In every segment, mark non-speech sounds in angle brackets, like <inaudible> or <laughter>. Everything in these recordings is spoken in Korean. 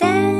그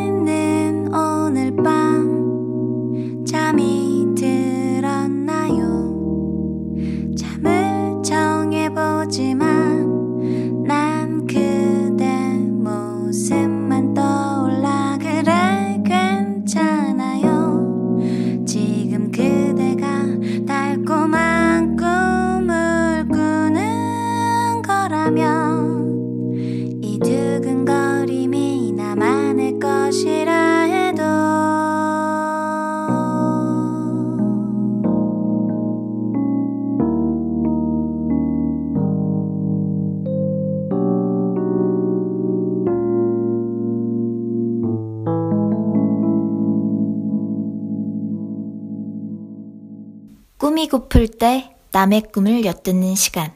때 남의 꿈을 엿듣는 시간.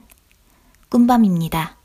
꿈밤입니다.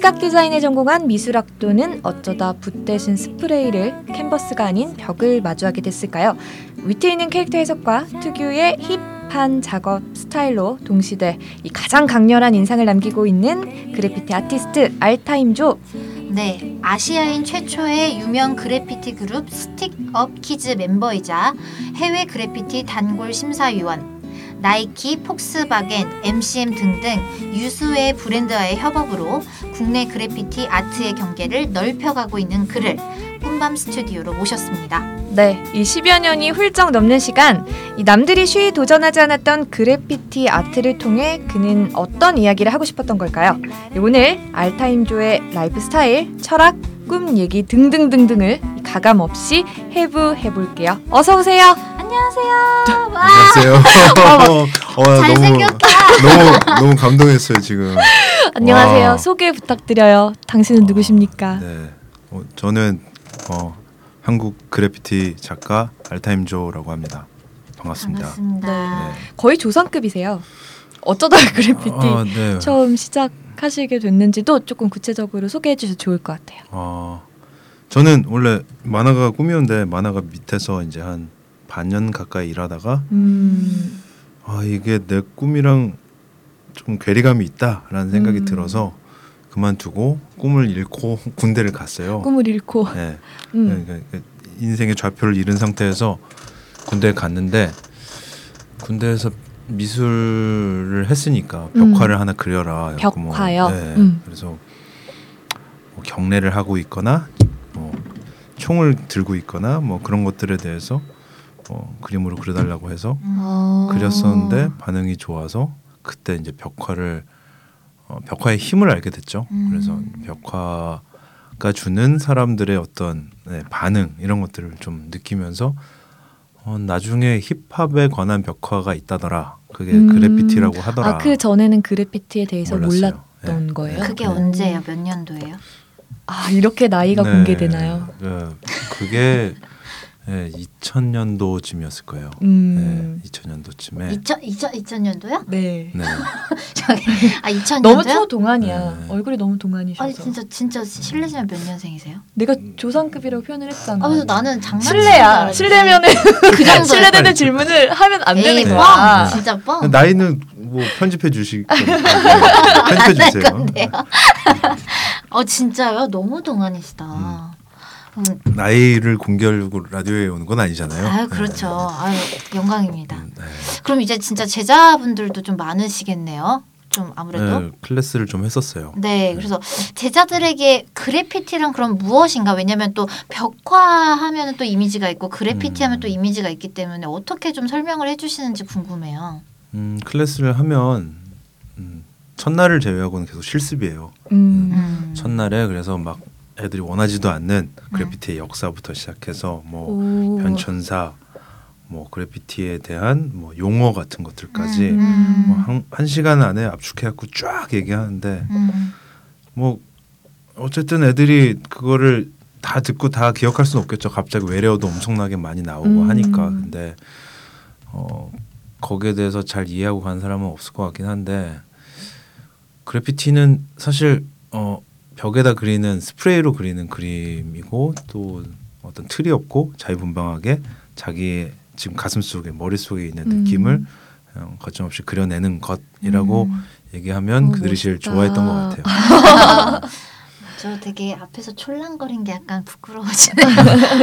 시각 디자인에 전공한 미술학도는 어쩌다 붓 대신 스프레이를 캔버스가 아닌 벽을 마주하게 됐을까요? 위트 있는 캐릭터 해석과 특유의 힙한 작업 스타일로 동시대 이 가장 강렬한 인상을 남기고 있는 그래피티 아티스트 알타임조 네, 아시아인 최초의 유명 그래피티 그룹 스틱업 키즈 멤버이자 해외 그래피티 단골 심사위원, 나이키, 폭스바겐, MCM 등등 유수의 브랜드와의 협업으로 국내 그래피티 아트의 경계를 넓혀가고 있는 그를 꿈밤 스튜디오로 모셨습니다. 네, 이 10여 년이 훌쩍 넘는 시간, 이 남들이 쉬이 도전하지 않았던 그래피티 아트를 통해 그는 어떤 이야기를 하고 싶었던 걸까요? 네, 오늘 알타임조의 라이프 스타일, 철학, 꿈 얘기 등등등등을 가감 없이 해부 해 볼게요. 어서 오세요. 안녕하세요. 와, 안녕하세요. <laughs> 어, 나 잘생겼다. 너무 너무 너무 감동했어요 지금. <laughs> 안녕하세요. 와. 소개 부탁드려요. 당신은 어, 누구십니까? 네, 어, 저는 어, 한국 그래피티 작가 알타임조라고 합니다. 반갑습니다. 반갑습니다. 네. 거의 조상급이세요. 어쩌다 그래피티 아, 네. 처음 시작 하시게 됐는지도 조금 구체적으로 소개해 주셔도 좋을 것 같아요. 어, 저는 원래 만화가 꿈이었는데 만화가 밑에서 이제 한 반년 가까이 일하다가 음, 아 이게 내 꿈이랑 좀 괴리감이 있다라는 생각이 음. 들어서 그만두고 꿈을 잃고 <laughs> 군대를 갔어요. 꿈을 잃고 네. <laughs> 음, 그러니까 인생의 좌표를 잃은 상태에서 군대에 갔는데 군대에서 미술을 했으니까 벽화를 하나 그려라. 그래갖고 뭐, 음. 벽화요? 네. 음. 그래서 뭐 경례를 하고 있거나 뭐 총을 들고 있거나 뭐 그런 것들에 대해서 어, 그림으로 그려달라고 해서 어. 그렸었는데 반응이 좋아서 그때 이제 벽화를 어, 벽화의 힘을 알게 됐죠. 음. 그래서 벽화가 주는 사람들의 어떤 네, 반응 이런 것들을 좀 느끼면서 어, 나중에 힙합에 관한 벽화가 있다더라. 그게 음. 그래피티라고 하더라. 아, 그 전에는 그래피티에 대해서 몰랐어요. 몰랐던 네. 거예요? 그게 네. 언제예요? 몇 년도예요? 아, 이렇게 나이가 네, 공개되나요? 네, 그게 네, 2000년도쯤이었을 거예요. 음. 네, 2000년도쯤에. 2000, 2000, 2000년도요? 네. 네. <laughs> 저기 아 2000년도요? 너무 초 동안이야. 네. 얼굴이 너무 동안이셔서. 아니 진짜 진짜 실례지만 몇 년생이세요? 내가 조상급이라고 표현을 했잖아. 아 그래서 나는 장난 실례야. 실례면은 그 <laughs> 정도 실례되는 질문을 하면 안 되는 에이 거야. 뻥 진짜 뻥 나이는 뭐 편집해 주시 편집해 주세요. 건데요. <laughs> 어 진짜요? 너무 동안이시다. 음. 나이를 공개하려고 라디오에 오는 건 아니잖아요. 아유 그렇죠. 아유 영광입니다. 네. 네. 그럼 이제 진짜 제자분들도 좀 많으시겠네요. 좀 아무래도. 네, 클래스를 좀 했었어요. 네, 그래서 제자들에게 그래피티란 그럼 무엇인가? 왜냐면 또 벽화하면 또 이미지가 있고 그래피티 하면 또 음. 이미지가 있기 때문에 어떻게 좀 설명을 해주시는지 궁금해요. 음, 클래스를 하면 음, 첫날을 제외하고는 계속 실습이에요. 음. 음. 첫날에 그래서 막 애들이 원하지도 않는 그래피티의 역사부터 시작해서 뭐 오. 변천사, 뭐 그래피티에 대한 뭐 용어 같은 것들까지 음. 뭐 한, 한 시간 안에 압축해갖고 쫙 얘기하는데 음. 뭐 어쨌든 애들이 그거를 다 듣고 다 기억할 수는 없겠죠. 갑자기 외래어도 엄청나게 많이 나오고 음. 하니까. 근데 어 거기에 대해서 잘 이해하고 간 사람은 없을 것 같긴 한데 그래피티는 사실 어 벽에다 그리는 스프레이로 그리는 그림이고 또 어떤 틀이 없고 자유분방하게 자기의 지금 가슴 속에 머릿 속에 있는 음. 느낌을 어, 거침없이 그려내는 것이라고 음. 얘기하면 어, 그들이 제일 멋있다. 좋아했던 것 같아요. <laughs> 저 되게 앞에서 촐랑거린 게 약간 부끄러워지네요.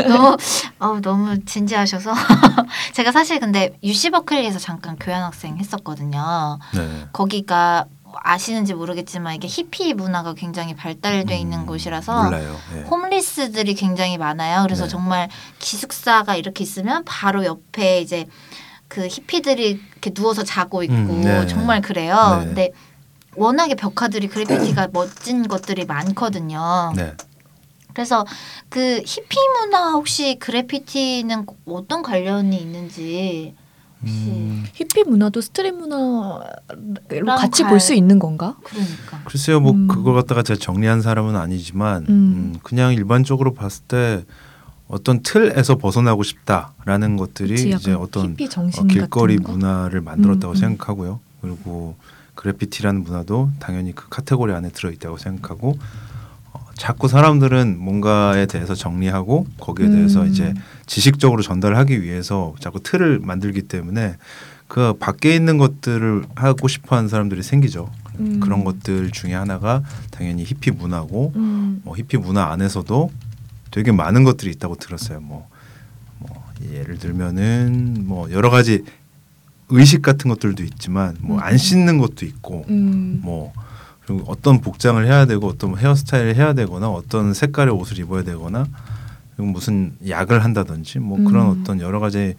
<laughs> 너무 어, 너무 진지하셔서 <laughs> 제가 사실 근데 UC 버클리에서 잠깐 교환 학생 했었거든요. 네. 거기가 아시는지 모르겠지만 이게 히피 문화가 굉장히 발달돼 있는 음, 곳이라서 몰라요. 예. 홈리스들이 굉장히 많아요. 그래서 네. 정말 기숙사가 이렇게 있으면 바로 옆에 이제 그 히피들이 이렇게 누워서 자고 있고 음, 네. 정말 그래요. 네. 근데 워낙에 벽화들이 그래피티가 <clears throat> 멋진 것들이 많거든요. 네. 그래서 그 히피 문화 혹시 그래피티는 어떤 관련이 있는지 음, 히피 문화도 street 문화로 같이 갈- 볼수 있는 건가? 그러니까 글쎄요, 뭐 음. 그걸 갖다가 제가 정리한 사람은 아니지만 음. 음, 그냥 일반적으로 봤을 때 어떤 틀에서 벗어나고 싶다라는 것들이 그치, 이제 어떤 어, 길거리? 문화를 만들었다고 음, 음. 생각하고요. 그리고 그래피티라는 문화도 당연히 그 카테고리 안에 들어 있다고 생각하고 어, 자꾸 사람들은 뭔가에 대해서 정리하고 거기에 대해서 음. 이제 지식적으로 전달하기 위해서 자꾸 틀을 만들기 때문에 그 밖에 있는 것들을 하고 싶어 하는 사람들이 생기죠. 음. 그런 것들 중에 하나가 당연히 히피 문화고 음. 뭐 히피 문화 안에서도 되게 많은 것들이 있다고 들었어요. 뭐, 뭐 예를 들면은 뭐 여러 가지 의식 같은 것들도 있지만 뭐안 음. 씻는 것도 있고 음. 뭐 그리고 어떤 복장을 해야 되고 어떤 헤어스타일을 해야 되거나 어떤 색깔의 옷을 입어야 되거나 무슨 약을 한다든지 뭐 그런 음. 어떤 여러 가지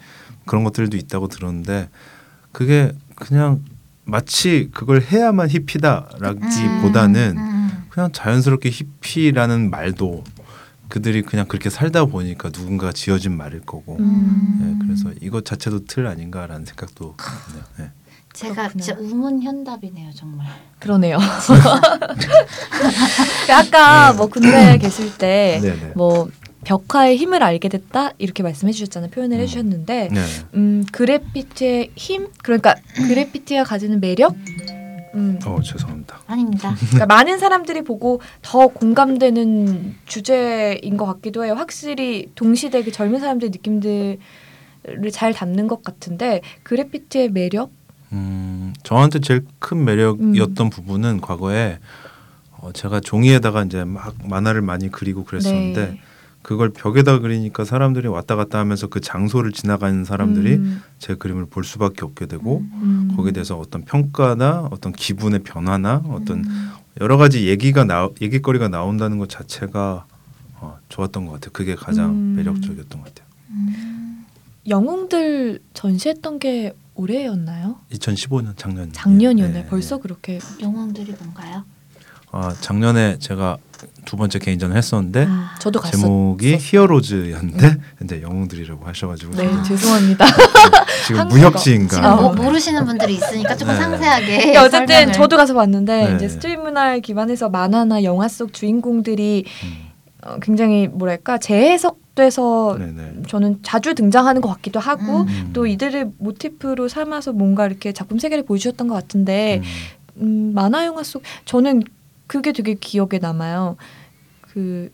그런 것들도 있다고 들었는데 그게 그냥 마치 그걸 해야만 히피다라기보다는 음, 음. 그냥 자연스럽게 히피라는 말도 그들이 그냥 그렇게 살다 보니까 누군가 지어진 말일 거고 음. 예, 그래서 이것 자체도 틀 아닌가라는 생각도 드네요. 예. 제가 그렇구나. 진짜 우문 현답이네요 정말. 그러네요. <laughs> 아까 뭐 군대에 계실 때 네네. 뭐 벽화의 힘을 알게 됐다 이렇게 말씀해 주셨잖아요. 표현을 음. 해주셨는데 네. 음 그래피티의 힘 그러니까 그래피티가 가지는 매력 음 어 죄송합니다. 아닙니다. <laughs> 그러니까 많은 사람들이 보고 더 공감되는 주제인 것 같기도 해요. 확실히 동시대 그 젊은 사람들의 느낌들을 잘 담는 것 같은데 그래피티의 매력 음, 저한테 제일 큰 매력이었던 부분은 과거에 어, 제가 종이에다가 이제 막 만화를 많이 그리고 그랬었는데 네. 그걸 벽에다 그리니까 사람들이 왔다 갔다 하면서 그 장소를 지나가는 사람들이 음, 제 그림을 볼 수밖에 없게 되고 음. 거기에 대해서 어떤 평가나 어떤 기분의 변화나 어떤 음. 여러 가지 얘기가 나 얘기거리가 나온다는 것 자체가 어, 좋았던 것 같아요. 그게 가장 음. 매력적이었던 것 같아요. 영웅들 전시했던 게 올해였나요? 2015년 작년 작년이었네. 네, 벌써 네. 그렇게 영웅들이 뭔가요? 아 작년에 제가 두 번째 개인전을 했었는데 음, 저도 갔었. 제목이 히어로즈였는데 <laughs> 근데 영웅들이라고 하셔가지고 네, 죄송합니다. 지금 한국어. 무협지인가 지금 아, 뭐 네. 모르시는 분들이 있으니까 조금 네. 상세하게 어쨌든 설명을. 저도 가서 봤는데 네. 이제 street 문화를 기반해서 만화나 영화 속 주인공들이 음, 어, 굉장히 뭐랄까 재해석돼서 네네. 저는 자주 등장하는 것 같기도 하고 음. 음. 또 이들을 모티프로 삼아서 뭔가 이렇게 작품 세계를 보여주셨던 것 같은데 음, 음, 만화 영화 속 저는 그게 되게 기억에 남아요. 그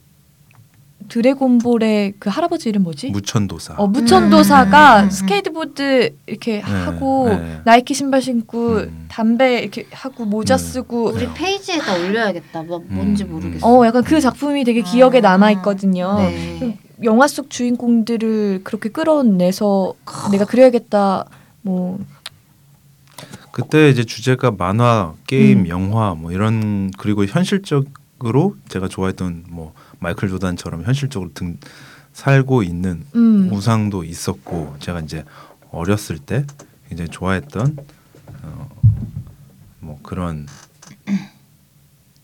드래곤볼의 그 할아버지 이름 뭐지? 무천도사. 어 무천도사가 음, 음, 음. 스케이트보드 이렇게 하고 네. 나이키 신발 신고 음. 담배 이렇게 하고 모자 음. 쓰고 우리 페이지에다 올려야겠다. 뭐 뭔지 음, 모르겠어. 어 약간 그 작품이 되게 기억에 아. 남아 있거든요. 네. 영화 속 주인공들을 그렇게 끌어내서 내가 그려야겠다. 뭐 그때 이제 주제가 만화, 게임, 음. 영화 뭐 이런 그리고 현실적으로 제가 좋아했던 뭐 마이클 조단처럼 현실적으로 등 살고 있는 음. 우상도 있었고 제가 이제 어렸을 때 굉장히 좋아했던 어, 뭐 그런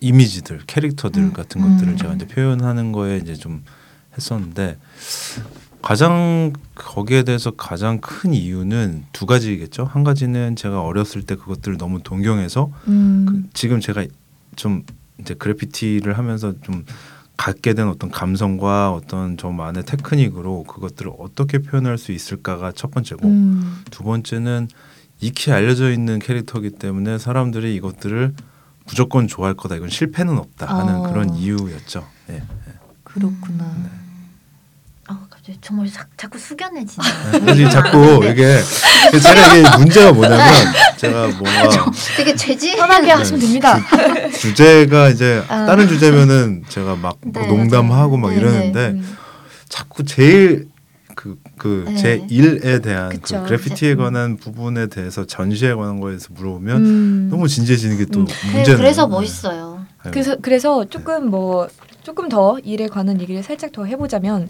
이미지들, 캐릭터들 음. 같은 것들을 음. 제가 이제 표현하는 거에 이제 좀 했었는데 가장 거기에 대해서 가장 큰 이유는 두 가지겠죠. 한 가지는 제가 어렸을 때 그것들을 너무 동경해서 음. 그 지금 제가 좀 이제 그래피티를 하면서 좀 갖게 된 어떤 감성과 어떤 저만의 테크닉으로 그것들을 어떻게 표현할 수 있을까가 첫 번째고 음. 두 번째는 익히 알려져 있는 캐릭터이기 때문에 사람들이 이것들을 무조건 좋아할 거다. 이건 실패는 없다 하는 어. 그런 이유였죠. 예. 그렇구나. 아 갑자기 정말 자, 자꾸 숙연해지네. 그래서 자꾸 네. 이게 제가 이게 문제가 뭐냐면 제가 뭔가 되게 죄지. 편하게 네. 하시면 됩니다. 주 제가 이제 아. 다른 주제면은 제가 막 네, 농담하고 막. 이러는데 음. 자꾸 제일 그그 네. 제 일에 대한 그쵸. 그 그래피티에 음. 관한 부분에 대해서 전시에 관한 거에서 물어보면 음. 너무 진지해지는 게또 음. 네, 문제는 그래서 멋있어요. 그래서 그래서 조금 뭐 조금 더 일에 관한 얘기를 살짝 더 해보자면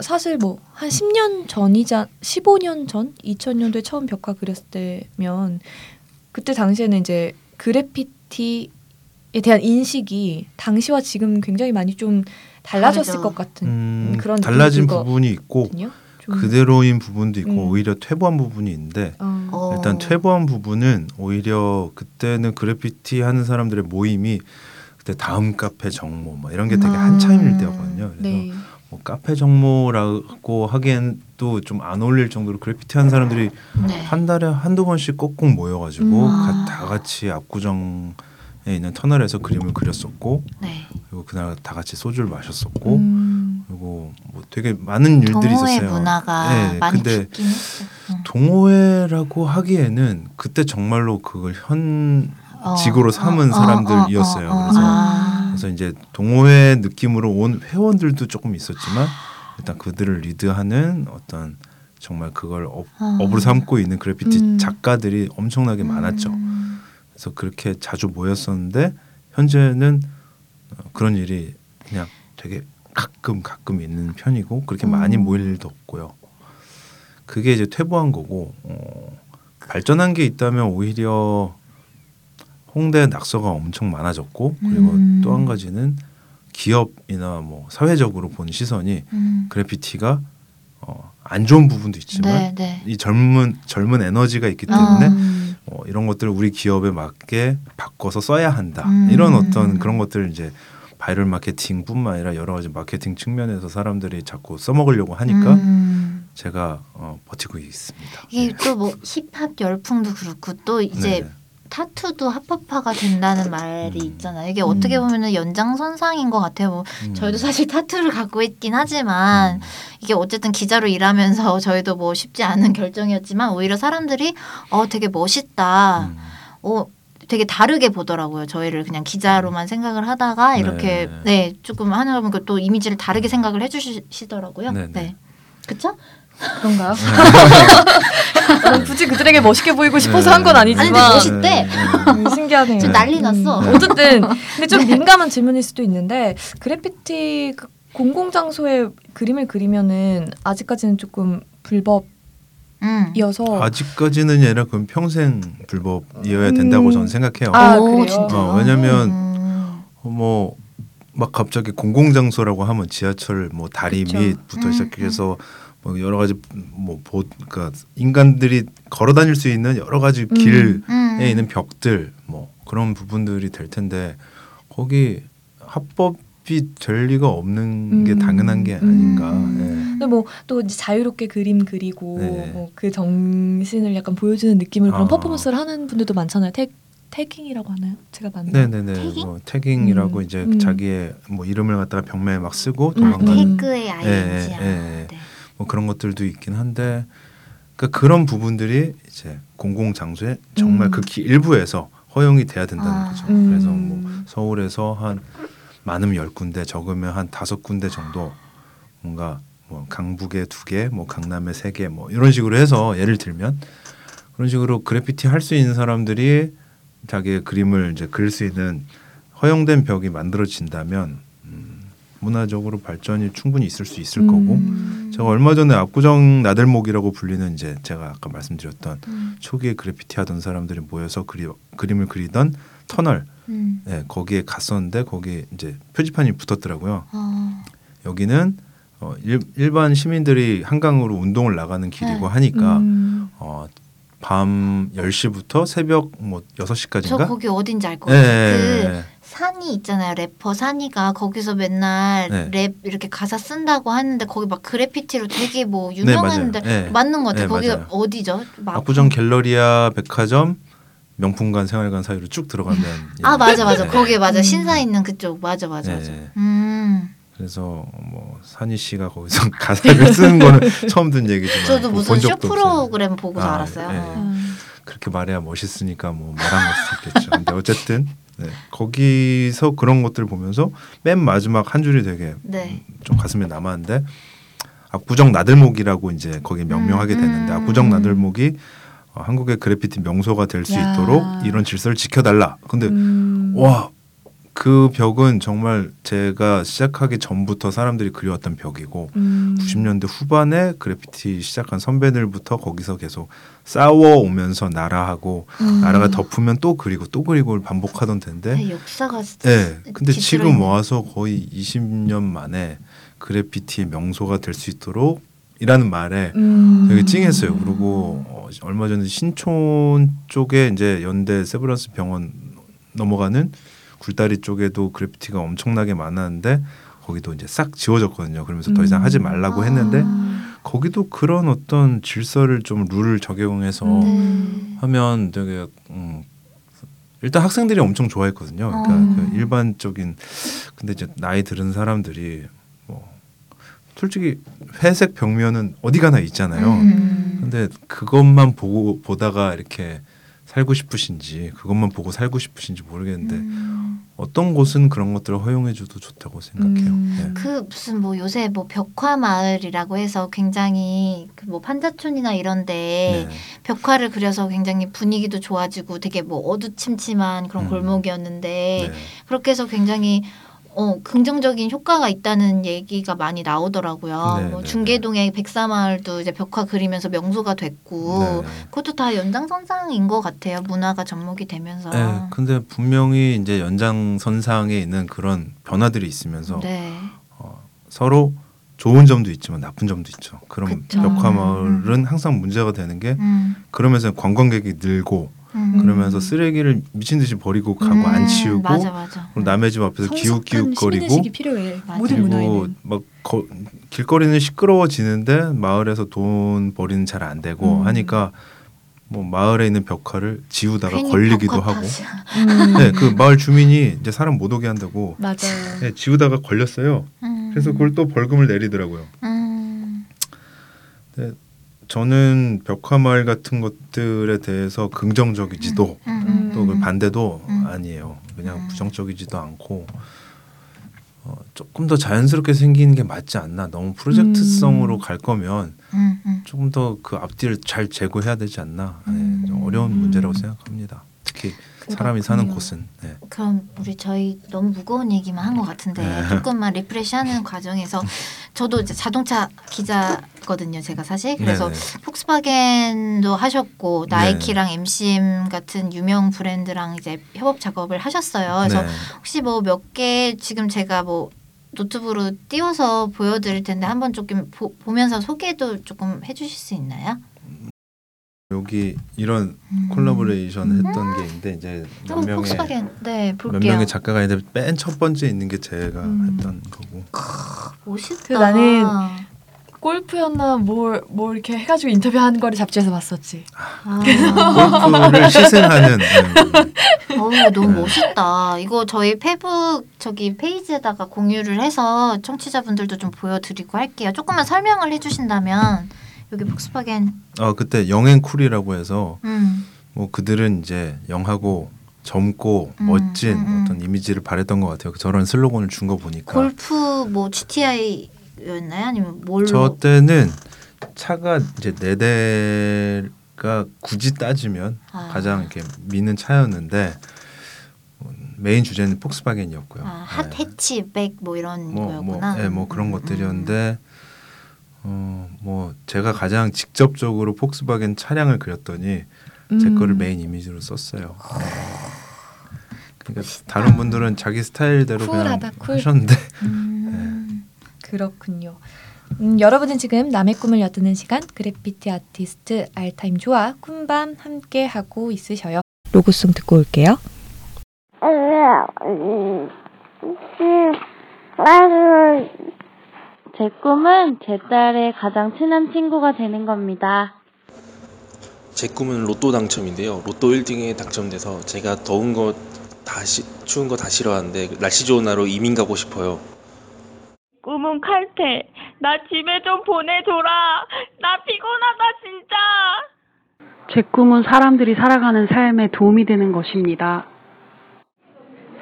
사실 뭐 한 10년 전이자 15년 전 2000년도에 처음 벽화 그렸을 때면 그때 당시에는 이제 그래피티에 대한 인식이 당시와 지금 굉장히 많이 좀 달라졌을 다르죠. 것 같은 음, 그런 달라진 부분이 있고 그대로인 부분도 있고 음. 오히려 퇴보한 부분이 있는데 어, 어. 일단 퇴보한 부분은 오히려 그때는 그래피티 하는 사람들의 모임이 그때 다음 카페 정모 뭐 이런 게 되게 음. 한참일 때였거든요. 그래서 네. 뭐 카페 정모라고 하기엔 또 좀 안 어울릴 정도로 그래피티 하는 사람들이 네. 한 달에 한두 번씩 꼭꼭 모여가지고 음. 가- 다 같이 압구정 에 있는 터널에서 그림을 그렸었고 네. 그리고 그날 다 같이 소주를 마셨었고 음. 그리고 뭐 되게 많은 일들이 있었어요. 문화가 네, 많이 근데. 응. 동호회라고 하기에는 그때 정말로 그걸 현 직으로 어, 삼은 어, 사람들이었어요. 어, 어, 어, 그래서 아. 그래서 이제 동호회 느낌으로 온 회원들도 조금 있었지만 일단 그들을 리드하는 어떤 정말 그걸 업, 어. 업으로 삼고 있는 그래피티 음. 작가들이 엄청나게 많았죠. 음. 그래서 그렇게 자주 모였었는데 현재는 어, 그런 일이 그냥 되게 가끔 가끔 있는 편이고 그렇게 많이 음. 모일 일도 없고요. 그게 이제 퇴보한 거고 어, 발전한 게 있다면 오히려 홍대 낙서가 엄청 많아졌고 그리고 음. 또한 가지는 기업이나 뭐 사회적으로 본 시선이 음. 그래피티가 어, 안 좋은 부분도 있지만 네, 네. 이 젊은 젊은 에너지가 있기 때문에 음. 어, 이런 것들을 우리 기업에 맞게 바꿔서 써야 한다. 음. 이런 어떤 그런 것들을 이제 바이럴 마케팅뿐만 아니라 여러 가지 마케팅 측면에서 사람들이 자꾸 써먹으려고 하니까 음. 제가 어, 버티고 있습니다. 이게 또뭐 힙합 열풍도 그렇고 또 이제 네. 타투도 합법화가 된다는 말이 음. 있잖아요. 이게 어떻게 음. 보면은 연장선상인 것 같아요. 뭐 음. 저희도 사실 타투를 갖고 있긴 하지만 음. 이게 어쨌든 기자로 일하면서 <laughs> 저희도 뭐 쉽지 않은 결정이었지만 오히려 사람들이 어 되게 멋있다. 음. 어 되게 다르게 보더라고요. 저희를 그냥 기자로만 생각을 하다가 이렇게 네. 네, 조금 하나 보니까 또 이미지를 다르게 생각을 해주시더라고요. 네, 네, 네. 그쵸? 그런가요? <laughs> 저는 굳이 그들에게 멋있게 보이고 싶어서 네. 한건 아니지만 아니, 근데 멋있- 멋있대. 음, 신기하네요. 지금 난리 났어. 음, 어쨌든 근데 좀 민감한 질문일 수도 있는데 그래피티 그 공공 장소에 그림을 그리면은 아직까지는 조금 불법이어서 음. 아직까지는 아니라 그건 평생 불법이어야 된다고 음. 저는 생각해요. 아, 오, 그래요? 어, 왜냐면 음. 뭐 막 갑자기 공공장소라고 하면 지하철 뭐 다리 그쵸. 밑부터 음, 시작해서 뭐 여러 가지 뭐 보 그러니까 인간들이 걸어 다닐 수 있는 여러 가지 음. 길에 음. 있는 벽들 뭐 그런 부분들이 될 텐데 거기 합법이 될 리가 없는 게 음. 당연한 게 아닌가. 음. 예. 근데 뭐 또 자유롭게 그림 그리고 네. 뭐그 정신을 약간 보여주는 느낌을 그런 아. 퍼포먼스를 하는 분들도 많잖아요. 태, 태깅이라고 하나요? 제가 맞나요? 네네네. 태깅? 뭐 태깅이라고 음. 이제 음. 자기의 뭐 이름을 갖다가 벽면에 막 쓰고 아, 도망가는 음. 태그의 아이지. 예, 예, 예. 뭐 그런 것들도 있긴 한데 그러니까 그런 부분들이 이제 공공 장소에 정말 음. 극히 일부에서 허용이 돼야 된다는 아. 거죠. 음. 그래서 뭐 서울에서 한 많으면 열 군데 적으면 한 다섯 군데 정도 뭔가 뭐 강북에 두 개, 뭐 강남에 세 개, 뭐 이런 식으로 해서 예를 들면 그런 식으로 그래피티 할 수 있는 사람들이 자기의 그림을 이제 그릴 수 있는 허용된 벽이 만들어진다면 음, 문화적으로 발전이 충분히 있을 수 있을 거고 음. 제가 얼마 전에 압구정 나들목이라고 불리는 이제 제가 아까 말씀드렸던 음. 초기에 그래피티 하던 사람들이 모여서 그리, 그림을 그리던 터널 음. 예, 거기에 갔었는데 거기 이제 표지판이 붙었더라고요. 어. 여기는 어, 일, 일반 시민들이 한강으로 운동을 나가는 길이고 네. 하니까 음. 어, 밤 10시부터 새벽 뭐저 6시까지인가? 거기 어딘지 알것 예, 같아요. 예, 그 예. 산이 있잖아요. 래퍼 산이가 거기서 맨날 네. 랩 이렇게 가사 쓴다고 하는데 거기 막 그래피티로 되게 뭐 네. 유명한데 네. 맞는 것 같아요. 네, 거기 맞아요. 어디죠? 막- 압구정 갤러리아 백화점 명품관 생활관 사이로 쭉 들어가면 <laughs> 아 맞아 맞아 네. 거기 맞아 신사 있는 그쪽 맞아 맞아 맞아. 네. 음 그래서 뭐 산이 씨가 거기서 <laughs> 가사를 쓰는 거는 <laughs> 처음 듣는 얘기지만 저도 뭐 무슨 본 쇼. 프로그램 보고서 아, 알았어요. 네. 어. 그렇게 말해야 멋있으니까 뭐 말한 걸 수도 있겠죠. 근데 어쨌든 네. 거기서 그런 것들을 보면서 맨 마지막 한 줄이 되게 네. 좀 가슴에 남았는데 압구정 나들목이라고 이제 거기 명명하게 음, 됐는데 음. 압구정 나들목이 어, 한국의 그래피티 명소가 될수 야. 있도록 이런 질서를 지켜달라. 근데 음. 와. 그 벽은 정말 제가 시작하기 전부터 사람들이 그려왔던 벽이고 음. 90년대 후반에 그래피티 시작한 선배들부터 거기서 계속 싸워오면서 나라하고 음. 나라가 덮으면 또 그리고 또 그리고를 반복하던 텐데 네, 역사가 네. 근데 지금. 와서 거의 20년 만에 그래피티의 명소가 될 수 있도록 이라는 말에 음. 되게 찡했어요. 그리고 어, 얼마 전에 신촌 쪽에 이제 연대 세브란스 병원 넘어가는 굴다리 쪽에도 그래피티가 엄청나게 많았는데 거기도 이제 싹 지워졌거든요. 그러면서 더 이상 음. 하지 말라고 했는데 아, 거기도 그런 어떤 질서를 좀 룰을 적용해서 음. 네. 하면 되게 음, 일단 학생들이 엄청 좋아했거든요. 그러니까 어. 그 일반적인 근데 이제 나이 들은 사람들이 뭐 솔직히 회색 벽면은 어디 가나 있잖아요. 음. 근데 그것만 보고 보다가 이렇게 살고 싶으신지 그것만 보고 살고 싶으신지 모르겠는데 음. 어떤 곳은 그런 것들을 허용해줘도 좋다고 생각해요. 음. 네. 그 무슨 뭐 요새 뭐 벽화 마을이라고 해서 굉장히 그 뭐 판자촌이나 이런데 네. 벽화를 그려서 굉장히 분위기도 좋아지고 되게 뭐 어두침침한 그런 음. 골목이었는데 네. 그렇게 해서 굉장히 어 긍정적인 효과가 있다는 얘기가 많이 나오더라고요. 네, 뭐 네, 중계동의 백사마을도 이제 벽화 그리면서 명소가 됐고 네, 네. 그것도 다 연장선상인 것 같아요. 문화가 접목이 되면서. 네, 근데 분명히 이제 연장선상에 있는 그런 변화들이 있으면서 네. 어, 서로 좋은 점도 있지만 나쁜 점도 있죠. 그럼 그쵸. 벽화 마을은 항상 문제가 되는 게 음, 그러면서 관광객이 늘고 음. 그러면서 쓰레기를 미친 듯이 버리고 가고 음, 안 치우고 맞아 맞아. 그럼 남의 집 앞에서 기웃기웃거리고 그리고. 막 거, 길거리는 시끄러워지는데 마을에서 돈 버리는 잘 안 되고 음. 하니까 뭐 마을에 있는 벽화를 지우다가 걸리기도 하고. 음. 네, 그 <laughs> 마을 주민이 이제 사람 못 오게 한다고 맞아요. 네, 지우다가 걸렸어요. 음. 그래서 그걸 또 벌금을 내리더라고요. 음. 저는 벽화 마을 같은 것들에 대해서 긍정적이지도 음. 또그 반대도 음. 아니에요. 그냥 음. 부정적이지도 않고 어, 조금 더 자연스럽게 생기는 게 맞지 않나. 너무 프로젝트성으로 갈 거면 음, 음. 조금 더 그 앞뒤를 잘 제고해야 되지 않나. 네, 좀 음. 어려운 문제라고 생각합니다. 특히 사람이 사는 그렇군요. 곳은. 네. 그럼 우리 저희 너무 무거운 얘기만 한 것 같은데 네. 조금만 리프레시하는 과정에서 <laughs> 저도 이제 자동차 기자거든요. 제가 사실 그래서 네네. 폭스바겐도 하셨고 네. 나이키랑 MCM 같은 유명 브랜드랑 이제 협업 작업을 하셨어요. 그래서 네. 혹시 뭐 몇 개 지금 제가 뭐 노트북으로 띄워서 보여드릴 텐데 한번 조금 보, 보면서 소개도 조금 해주실 수 있나요? 여기 이런 음. 콜라보레이션 했던 게 있는데 이제 몇 명의 폭스바겐 네 몇 볼게요. 명의 작가가 있는데 맨 첫 번째 있는 게 제가 음. 했던 거고. 멋있다. 그 나는 골프였나 뭘, 뭘 이렇게 해가지고 인터뷰한 거를 잡지에서 봤었지. 아. 골프를 <laughs> 시승하는 음, 어, 너무 네. 멋있다. 이거 저희 페북 저기 페이지에다가 공유를 해서 청취자분들도 좀 보여드리고 할게요. 조금만 설명을 해주신다면 여기 폭스바겐. 어 그때 영앤쿨이라고 해서 음, 뭐 그들은 이제 영하고 젊고 음, 멋진 음, 음. 어떤 이미지를 바랬던 것 같아요. 저런 슬로건을 준 거 보니까 골프 뭐 GTI였나요? 아니면 뭘로? 저 때는 차가 이제 네 대가 굳이 따지면 아. 가장 이렇게 미는 차였는데 음, 메인 주제는 폭스바겐이었고요. 아, 핫 네. 해치백 뭐 이런 뭐, 뭐, 거였구나. 네, 뭐 그런 음, 것들이었는데 어, 뭐 제가 가장 직접적으로 폭스바겐 차량을 그렸더니 제 음. 거를 메인 이미지로 썼어요. 네. 그러니까 다른 분들은 자기 스타일대로 쿨하다, 그냥 쿨. 하셨는데 음. 그렇군요. 음, 여러분은 지금 남의 꿈을 엿듣는 시간 그래피티 아티스트 알타임 조와 꿈밤 함께 하고 있으셔요. 로고송 듣고 올게요. 음. 제 꿈은 제 딸의 가장 친한 친구가 되는 겁니다. 제 꿈은 로또 당첨인데요. 로또 1등에 당첨돼서 제가 더운 거다 추운 거 다 싫어하는데 날씨 좋은 날로 이민 가고 싶어요. 꿈은 칼퇴. 나 집에 좀 보내줘라. 나 피곤하다 진짜. 제 꿈은 사람들이 살아가는 삶에 도움이 되는 것입니다.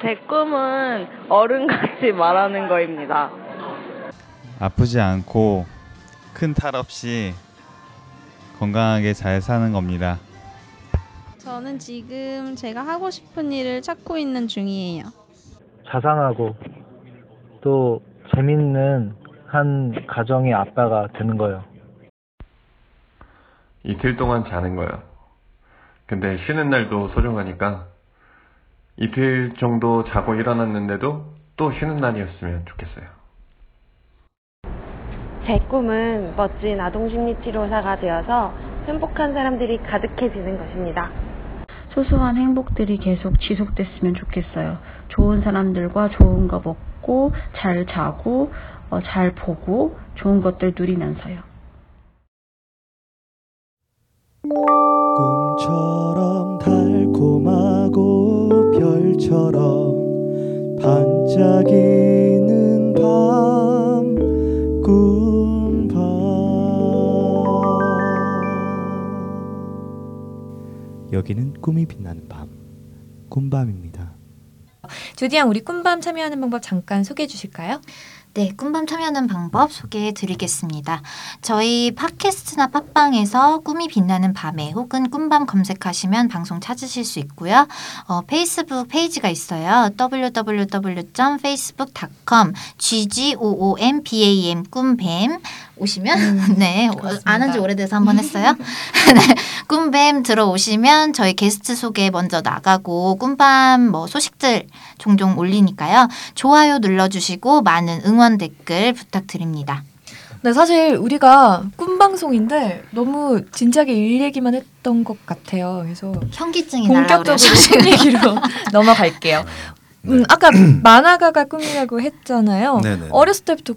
제 꿈은 어른같이 말하는 거입니다. 아프지 않고 큰 탈 없이 건강하게 잘 사는 겁니다. 저는 지금 제가 하고 싶은 일을 찾고 있는 중이에요. 자상하고 또 재밌는 한 가정의 아빠가 되는 거예요. 이틀 동안 자는 거예요. 근데 쉬는 날도 소중하니까 이틀 정도 자고 일어났는데도 또 쉬는 날이었으면 좋겠어요. 제 꿈은 멋진 아동 심리 치료사가 되어서 행복한 사람들이 가득해지는 것입니다. 소소한 행복들이 계속 지속됐으면 좋겠어요. 좋은 사람들과 좋은 거 먹고, 잘 자고, 어, 잘 보고, 좋은 것들 누리면서요. 꿈처럼 달콤하고 별처럼 반짝이 여기는 꿈이 빛나는 밤 꿈밤입니다. 주디양 우리 꿈밤 참여하는 방법 잠깐 소개해 주실까요? 네, 꿈밤 참여하는 방법 소개해 드리겠습니다. 저희 팟캐스트나 팟빵에서 꿈이 빛나는 밤에 혹은 꿈밤 검색하시면 방송 찾으실 수 있고요. 어, 페이스북 페이지가 있어요. www.facebook.com ggombam 꿈뱀 오시면 음, <laughs> 네, 안한 지 오래돼서 한번 했어요. <laughs> <laughs> 네, 꿈뱀 들어오시면 저희 게스트 소개 먼저 나가고 꿈밤 뭐 소식들 종종 올리니까요. 좋아요 눌러주시고 많은 응원 댓글 부탁드립니다. 네, 사실 우리가 꿈 방송인데 너무 진지하게 일 얘기만 했던 것 같아요. 그래서 현기증이 본격적으로 꿈 얘기로 넘어갈게요. 음, 아까 <clears throat> 만화가가 꿈이라고 했잖아요. 네네. 어렸을 때부터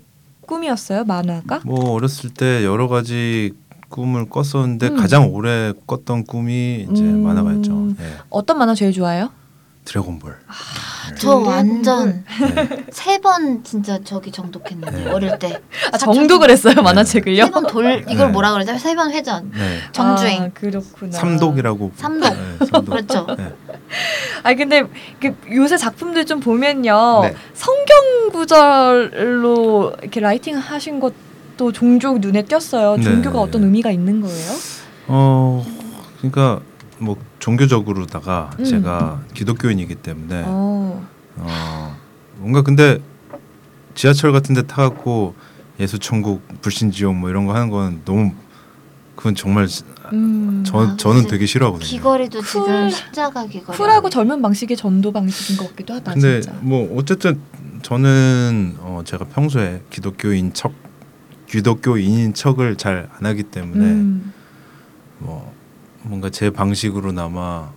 꿈이었어요, 만화가? 뭐 어렸을 때 여러 가지 꿈을 꿨었는데 음. 가장 오래 꿨던 꿈이 이제 음. 만화가였죠. 예. 어떤 만화 제일 좋아해요? 드래곤볼. 저 완전 세번 진짜 저기 정독했는데 어릴 때. 아, 정독을 했어요, 만화책을요? 세 번 돌 이걸 네. 뭐라 그러죠? 세 번 회전. 네. 정주행. 아, 그렇구나. 삼독이라고. 삼독. 네, 삼독. 그렇죠. <laughs> 네. 아 근데 그 요새 작품들 좀 보면요 네. 성경 구절로 이렇게 라이팅 하신 것도 종종 눈에 띄었어요. 네. 종교가 어떤 의미가 있는 거예요? 어, 그러니까 뭐 종교적으로다가 음. 제가 기독교인이기 때문에 어. 어, 뭔가 근데 지하철 같은 데 타갖고 예수 천국 불신 지옥 뭐 이런 거 하는 건 너무 그건 정말 음. 저 저는 되게 싫어하거든요. 귀걸이도 지금 십자가 귀걸이. 쿨하고 젊은 방식의 전도 방식인 것 같기도 하다. 근데 진짜. 뭐 어쨌든 저는 어 제가 평소에 기독교인 척 기독교인인 척을 잘 안 하기 때문에 음. 뭐 뭔가 제 방식으로나마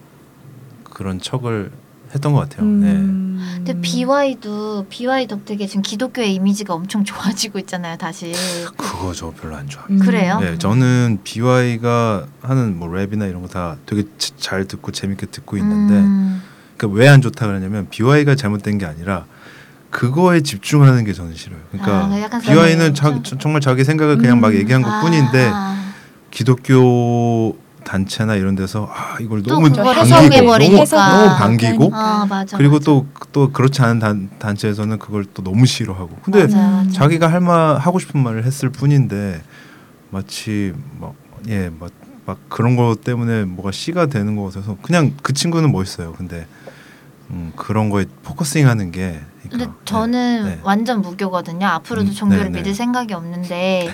그런 척을 했던 것 같아요. 음. 네. 근데 BY도 BY 덕택에 지금 기독교의 이미지가 엄청 좋아지고 있잖아요. 다시. 그거 저 별로 안 좋아. 음. 그래요? 네, 저는 BY가 하는 뭐 랩이나 이런 거 다 되게 치- 잘 듣고 재밌게 듣고 있는데 음. 그러니까 왜 안 좋다 그러냐면 BY가 잘못된 게 아니라 그거에 집중하는 게 저는 싫어요. 그러니까 아, BY는 자, 저- 정말 자기 생각을 그냥 막 음. 얘기한 것 아. 뿐인데 기독교 단체나 이런 데서 아 이걸 또 너무 반기고. 너무, 너무 반기고 아, 맞아, 그리고 맞아. 또또 그렇지 않은 단, 단체에서는 그걸 또 너무 싫어하고 근데 맞아, 맞아. 자기가 할 말 하고 싶은 말을 했을 뿐인데 마치 막예막 막 그런 거 때문에 뭐가 씨가 되는 것 같아서 그냥 그 친구는 멋있어요 근데 음, 그런 거에 포커싱하는 게 근데 저는 네. 완전 무교거든요. 앞으로도 종교를 네, 네. 믿을 생각이 없는데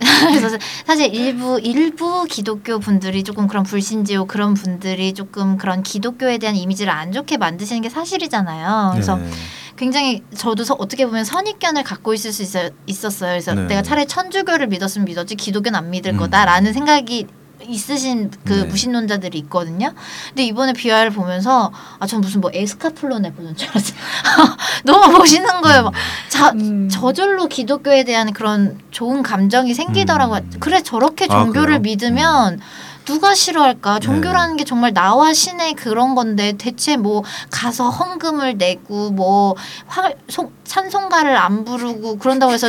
<laughs> 그래서 사실 일부 일부 기독교 분들이 조금 그런 불신지요 그런 분들이 조금 그런 기독교에 대한 이미지를 안 좋게 만드시는 게 사실이잖아요. 그래서 네. 굉장히 저도 서- 어떻게 보면 선입견을 갖고 있을 수 있어, 있었어요. 그래서 네. 내가 차라리 천주교를 믿었으면 믿었지 기독교는 안 믿을 음. 거다라는 생각이 있으신 그 네. 무신론자들이 있거든요. 근데 이번에 비화를 보면서 아 전 무슨 뭐 에스카플론에 보는 줄 알았어요. <laughs> 너무 멋있는 거예요. 막 자, 음. 저절로 기독교에 대한 그런 좋은 감정이 생기더라고요. 그래 저렇게 음. 아, 종교를 그래요? 믿으면 누가 싫어할까? 네. 종교라는 게 정말 나와 신의 그런 건데 대체 뭐 가서 헌금을 내고 뭐 화, 송, 찬송가를 안 부르고 그런다고 해서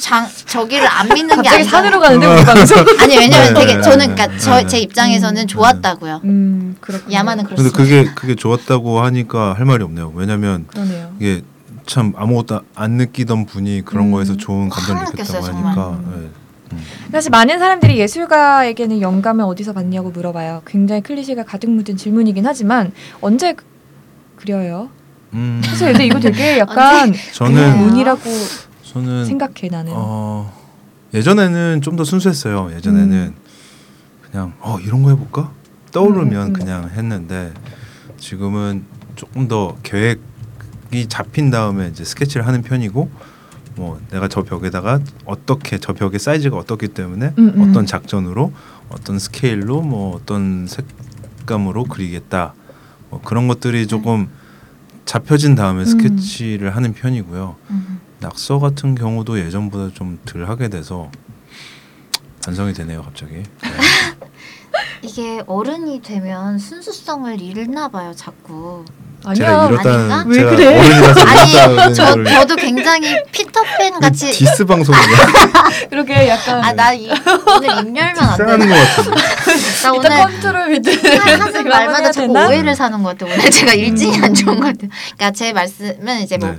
장 저기를 안 믿는 게 아니라 산으로 가는데 우리 방송. <laughs> 아니 왜냐면 네, 되게 네, 저는 네, 그러니까 네, 저 네. 제 입장에서는 좋았다고요. 음, 그렇군요. 야만은 그렇습니다. 그게 그게 좋았다고 하니까 할 말이 없네요. 왜냐면 그러네요. 이게 참 아무것도 안 느끼던 분이 그런 음. 거에서 좋은 감정 확 느꼈다고 하니까 예. 사실 많은 사람들이 예술가에게는 영감을 어디서 받냐고 물어봐요. 굉장히 클리셰가 가득 묻은 질문이긴 하지만 언제 그- 그려요? 음, 사실 근데 이거 되게 <laughs> 약간 저는 운이라고 저는 생각해 나는. 어, 예전에는 좀 더 순수했어요. 예전에는 음. 그냥 어 이런 거 해볼까 떠오르면 음, 음, 음. 그냥 했는데 지금은 조금 더 계획이 잡힌 다음에 이제 스케치를 하는 편이고 뭐 내가 저 벽에다가 어떻게 저 벽의 사이즈가 어떻기 때문에 음, 음. 어떤 작전으로 어떤 스케일로 뭐 어떤 색감으로 그리겠다 뭐 그런 것들이 조금 잡혀진 다음에 음. 스케치를 하는 편이고요. 음. 낙서 같은 경우도 예전보다 좀 덜 하게 돼서 반성이 되네요 갑자기. 네. <laughs> 이게 어른이 되면 순수성을 잃나 봐요, 자꾸. 제가 이렇다는 아닌가? 제가 어른이라서 이렇다는 아니, 저 걸- 저도 굉장히 피터팬 같이 디스 방송인가? 그러게 <laughs> 약간 아, 나 이, 오늘 입 열면 안 돼. 것 같은데. <laughs> 나 오늘 컨트롤 비트 하는 말마다 자꾸 오해를 사는 것 같아요. 오늘 제가 일진이 안 좋은 것 같아요. 그러니까 제 말씀은 이제 뭐 네.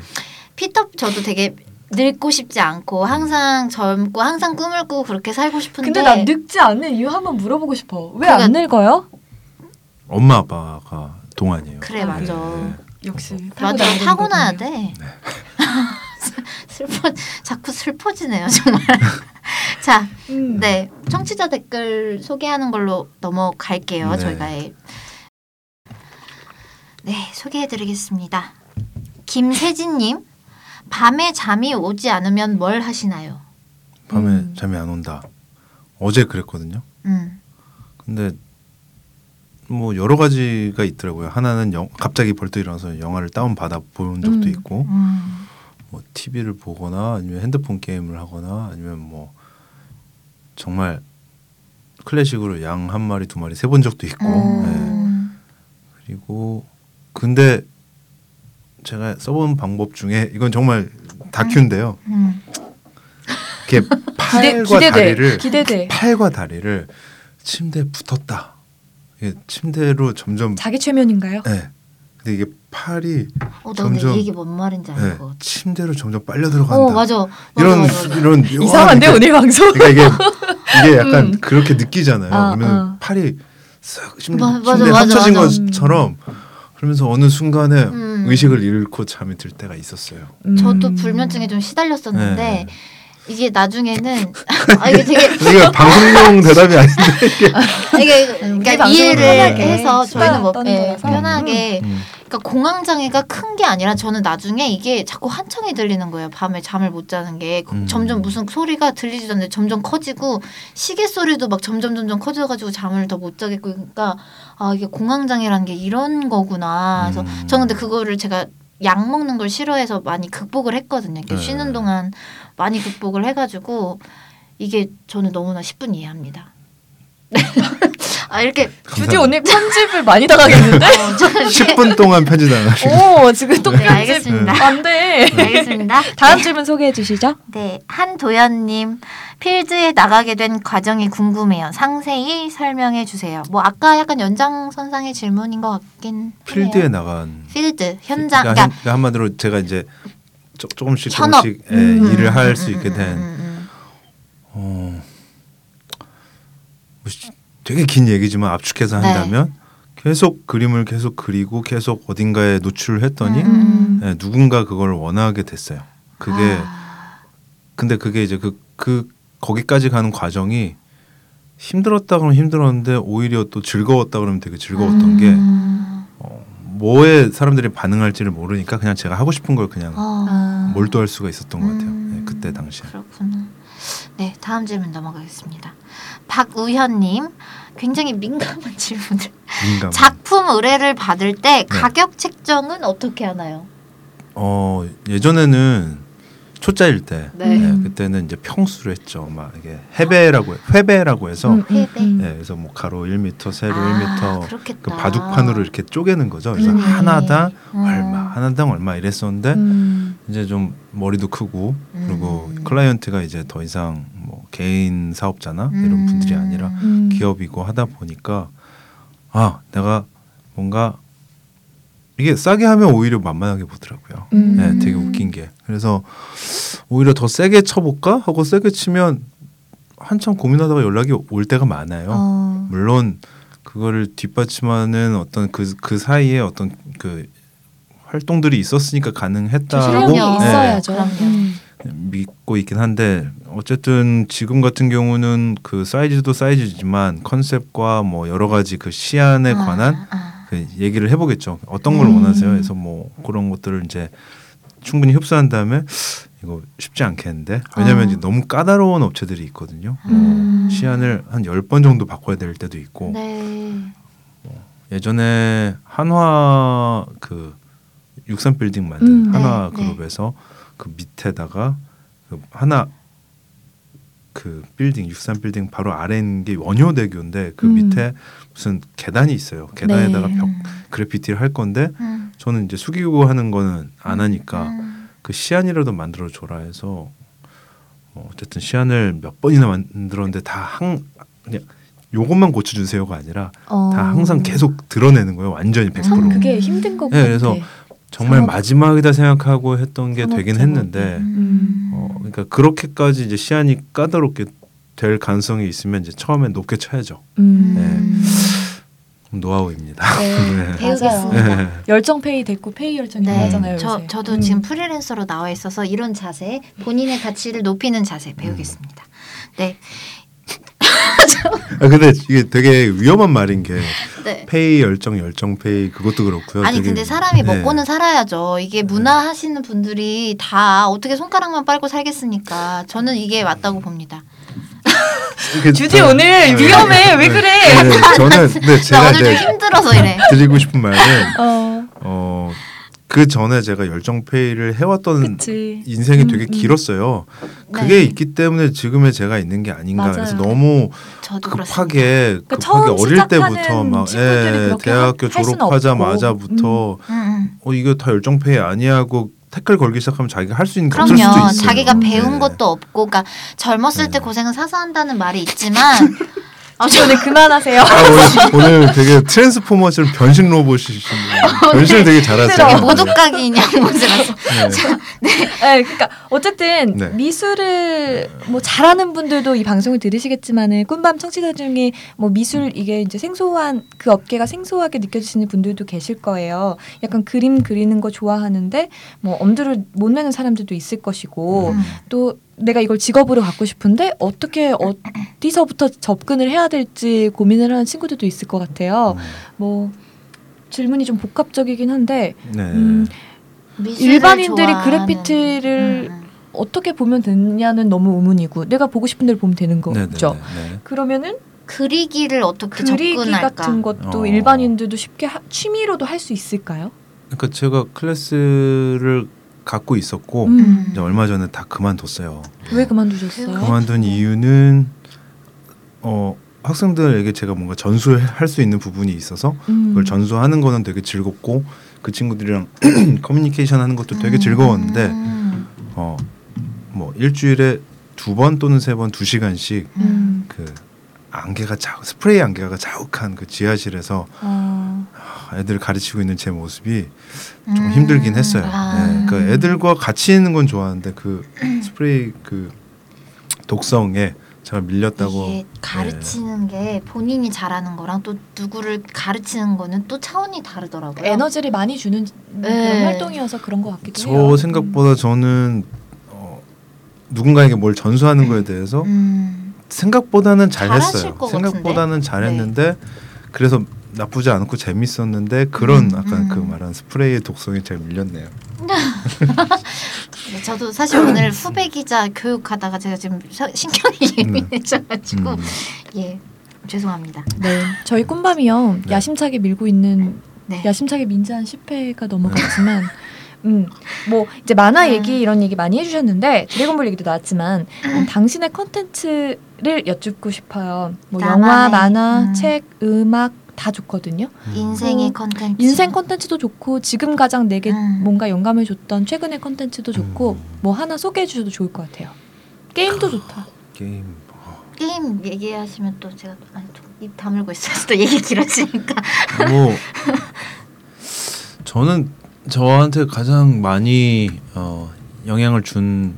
피터 저도 되게 늙고 싶지 않고 항상 젊고 항상 꿈을 꾸고 그렇게 살고 싶은데 근데 난 늙지 않는 이유 한번 물어보고 싶어. 왜 그러니까- 안 늙어요? 엄마 아빠가 동안이에요. 그래 맞아. 역시 맞아 타고나야 타고나야 되는 돼. <laughs> 슬퍼 자꾸 슬퍼지네요 정말. <laughs> 자, 음. 네 청취자 댓글 소개하는 걸로 넘어갈게요. 네. 저희가 네 소개해드리겠습니다. 김세진님 밤에 잠이 오지 않으면 뭘 하시나요? 밤에 잠이 안 온다. 어제 그랬거든요. 음. 근데 뭐 여러 가지가 있더라고요. 하나는 영, 갑자기 벌떡 일어나서 영화를 다운 받아 본 적도 음. 있고, 음. 뭐 TV를 보거나 아니면 핸드폰 게임을 하거나 아니면 뭐 정말 클래식으로 양 한 마리 두 마리 세 본 적도 있고, 음. 네. 그리고 근데 제가 써본 방법 중에 이건 정말 다큐인데요. 음. 이렇게 <laughs> 팔과 기대돼. 다리를 기대돼. 팔과 다리를 침대에 붙었다. 이게 침대로 점점 자기 최면인가요? 네. 근데 이게 팔이 어, 점점 이 얘기 뭔 말인지 알 네, 같아. 침대로 점점 빨려 들어간다. 어 맞아. 맞아, 이런 맞아, 맞아. 이런 이상한데, 와, 이게- 오늘 방송? 그러니까 이게 이게 약간 음. 그렇게 느끼잖아요. 아, 그러면 아. 팔이 쓱 침대, 맞아, 합쳐진 맞아. 것처럼 그러면서 어느 순간에 음. 의식을 잃고 잠이 들 때가 있었어요. 저도 불면증에 좀 시달렸었는데 네. 이게 나중에는 <laughs> 아 이게 되게 이게 방송용 <laughs> 대답이 아닌데 이게 이게 우리 그러니까 이해를 편하게 해서 저희는 뭐 예. 편하게 음. 그러니까 공황 장애가 큰 게 아니라 저는 나중에 이게 자꾸 한청이 들리는 거예요. 밤에 잠을 못 자는 게 음. 점점 무슨 소리가 들리지도 않는데 점점 커지고 시계 소리도 막 점점 점점 커져가지고 잠을 더 못 자겠고 그러니까 아 이게 공황 장애라는 게 이런 거구나. 그래서 음. 저는 근데 그거를 제가 약 먹는 걸 싫어해서 많이 극복을 했거든요. 이렇게 네. 쉬는 동안 많이 극복을 해가지고 이게 저는 너무나 10분 이해합니다. <laughs> 아 이렇게 주디 오늘 편집을 많이 당하겠는데? <laughs> 어, <laughs> 저는 이제- 10분 동안 편지 나가시고 오 지금 또 네, 편집 알겠습니다. 안 돼. 알겠습니다. 다음 질문 소개해 주시죠. 네, 한도연님 필드에 나가게 된 과정이 궁금해요. 상세히 설명해 주세요. 뭐 아까 약간 연장선상의 질문인 것 같긴 필드에 하네요. 나간 필드 현장 그러니까, 그러니까 한- 그러니까 한마디로 제가 이제 조, 조금씩 현업. 조금씩 예, 음, 일을 할 음, 수 음, 있게 음, 된 음, 어, 뭐 시- 되게 긴 얘기지만 압축해서 네. 한다면 계속 그림을 계속 그리고 계속 어딘가에 노출을 했더니 음. 예, 누군가 그걸 원하게 됐어요. 그게 아. 근데 그게 이제 그, 그 거기까지 가는 과정이 힘들었다 그러면 힘들었는데 오히려 또 즐거웠다 그러면 되게 즐거웠던 게 음. 어, 뭐에 사람들이 반응할지를 모르니까 그냥 제가 하고 싶은 걸 그냥 어. 몰두할 수가 있었던 것 같아요. 예, 그때 당시에. 그렇구나. 네, 다음 질문 넘어가겠습니다. 박우현님, 굉장히 민감한 <laughs> 질문을. 민감. 작품 의뢰를 받을 때 네. 가격 책정은 어떻게 하나요? 어 예전에는 초짜일 때 네. 예, 그때는 이제 평수로 했죠. 막 이게 해배라고 회배라고 해서 음, 회배. 예, 그래서 뭐 가로 1m, 세로 아, 1m 그렇겠다. 그 바둑판으로 이렇게 쪼개는 거죠. 그래서 음. 하나당 음. 얼마, 하나당 얼마 이랬었는데 음. 이제 좀 머리도 크고 그리고 음. 클라이언트가 이제 더 이상 뭐 개인 사업자나 이런 음. 분들이 아니라 음. 기업이고 하다 보니까 아 내가 뭔가 이게 싸게 하면 오히려 만만하게 보더라고요. 음. 네, 되게 웃긴 게 그래서 오히려 더 세게 쳐볼까 하고 세게 치면 한참 고민하다가 연락이 올 때가 많아요. 어. 물론 그거를 뒷받침하는 어떤 그그 사이에 어떤 그 활동들이 있었으니까 가능했다라고 실력이 네. 음. 믿고 있긴 한데 어쨌든 지금 같은 경우는 그 사이즈도 사이즈지만 컨셉과 뭐 여러 가지 그 시안에 아, 관한 아. 그 얘기를 해보겠죠. 어떤 걸 음. 원하세요? 그래서 뭐 그런 것들을 이제 충분히 흡수한 다음에 이거 쉽지 않겠는데 왜냐하면 어. 이제 너무 까다로운 업체들이 있거든요. 뭐 음. 시안을 한 열 번 정도 바꿔야 될 때도 있고 네. 예전에 한화 그 육산 빌딩 만든 음, 한화 네, 네. 그룹에서 그 밑에다가 그 하나 그 빌딩 육산 빌딩 바로 있는 게 원효대교인데 그 음. 밑에 무슨 계단이 있어요. 계단에다가 네. 벽 그래피티를 할 건데 음. 저는 이제 숙이고 하는 거는 안 하니까 음. 그 시안이라도 만들어 줘라 해서 뭐 어쨌든 시안을 몇 번이나 만들었는데 다항 그냥 요것만 고쳐주세요가 아니라 어. 다 항상 계속 드러내는 거예요. 완전히 100%. 참 그게 힘든 것 네, 같아. 그래서 정말 산업- 마지막이다 생각하고 했던 게 되긴 산업적으로. 했는데 음. 어, 그러니까 그렇게까지 이제 시안이 까다롭게 될 가능성이 있으면 이제 처음에 높게 쳐야죠. 음. 노하우입니다. 네. <laughs> 배우겠습니다. 네. 열정 페이 됐고 페이 열정이 네, 하잖아요. 저 요새. 저도 음. 지금 프리랜서로 나와 있어서 이런 자세, 본인의 가치를 높이는 자세 배우겠습니다. 네, 아, 근데 이게 되게 위험한 말인 게 네. 페이 열정 열정 페이 그것도 그렇고요. 아니 되게- 근데 사람이 네. 먹고는 살아야죠. 이게 문화 하시는 분들이 다 어떻게 손가락만 빨고 살겠습니까? 저는 이게 맞다고 봅니다. 주디 저- 오늘 네. 위험해. 왜 그래? 네, 저는 근데 나 제가 오늘 좀 힘들어서 이래. 드리고 싶은 말은 어. 어, 그 전에 제가 열정 페이를 해왔던 그치. 인생이 음, 되게 음. 길었어요. 그게 네. 있기 때문에 지금의 제가 있는 게 아닌가. 맞아요. 그래서 너무 급하게 그러니까 급하게 처음 어릴 때부터 막 예, 대학교 졸업하자마자부터 음, 음. 어 이거 다 열정 페이 아니하고 태클 걸기 시작하면 자기가 할 수 있는 게 없을 수도. 있어요. 자기가 배운 네. 것도 없고, 그러니까 젊었을 때 고생은 사서 한다는 말이 있지만, <laughs> 아, 오늘 그만하세요. 아, 오늘, <laughs> 오늘 되게 트랜스포머처럼 변신 로봇이신 분. 변신을 되게 잘하세요. 되게 네. 모독각이 인형 모습이라서. 네. 네, 그러니까 어쨌든 네. 미술을 뭐 잘하는 분들도 이 방송을 들으시겠지만은 꿈밤 청취자 중에 뭐 미술 이게 이제 생소한 그 업계가 생소하게 느껴지시는 분들도 계실 거예요. 약간 그림 그리는 거 좋아하는데 뭐 엄두를 못 내는 사람들도 있을 것이고 음. 또 내가 이걸 직업으로 갖고 싶은데 어떻게 어디서부터 접근을 해야 될지 고민을 하는 친구들도 있을 것 같아요. 뭐 질문이 좀 복합적이긴 한데 네. 음, 일반인들이 그래피티를 음, 어떻게 보면 되냐는 너무 의문이고 내가 보고 싶은 대로 보면 되는 네, 네, 거죠. 네, 네. 그러면은 그리기를 어떻게 그리기 접근할까? 같은 것도 어. 일반인들도 쉽게 하- 취미로도 할 수 있을까요? 그러니까 제가 클래스를 갖고 있었고 음. 이제 얼마 전에 다 그만뒀어요. 왜 그만두셨어요? 그만둔 이유는 어 학생들에게 제가 뭔가 전수할 수 있는 부분이 있어서 음. 그걸 전수하는 거는 되게 즐겁고 그 친구들이랑 <clears throat> 커뮤니케이션 하는 것도 되게 즐거웠는데 음. 어뭐 일주일에 두 번 또는 세 번 두 시간씩 음. 그 안개가 자 스프레이 안개가 자욱한 그 지하실에서 어. 애들 가르치고 있는 제 모습이 좀 음. 힘들긴 했어요. 아. 네, 그 애들과 같이 있는 건 좋아하는데 그 <clears throat> 스프레이 그 독성에 제가 밀렸다고 이게 가르치는 게 본인이 잘하는 거랑 또 누구를 가르치는 거는 또 차원이 다르더라고요. 에너지를 많이 주는 네. 그런 활동이어서 그런 것 같기도 저 해요. 생각보다 저는 어, 누군가에게 뭘 전수하는 거에 대해서 음. 생각보다는 잘했어요. 것 생각보다는 같은데? 잘했는데 그래서 나쁘지 않고 재밌었는데 그런 음, 아까 음. 그 말한 스프레이의 독성이 제가 밀렸네요. 네, 저도 사실 오늘 후배 기자 교육하다가 제가 지금 서- 신경이 <laughs> 예민해져가지고 음. 예 죄송합니다. 네, 저희 꿈밤이요 야심차게 밀고 있는 네. 야심차게 민지 한 10회가 넘어갔지만, 음, 뭐 이제 만화 얘기 이런 얘기 많이 해주셨는데 드래곤볼 얘기도 나왔지만 음, 당신의 컨텐츠를 여쭙고 싶어요. 뭐 영화, 나만의, 만화, 음. 책, 음악 다 좋거든요. 인생의 어, 컨텐츠. 인생 컨텐츠도 좋고 지금 가장 내게 음. 뭔가 영감을 줬던 최근의 컨텐츠도 좋고 뭐 하나 소개해 주셔도 좋을 것 같아요. 게임도 좋다. 게임 게임 얘기하시면 또 제가 또- 아니 또 입 다물고 있어요. 또 얘기 길어지니까. 뭐 <laughs> 저는 저한테 가장 많이 어, 영향을 준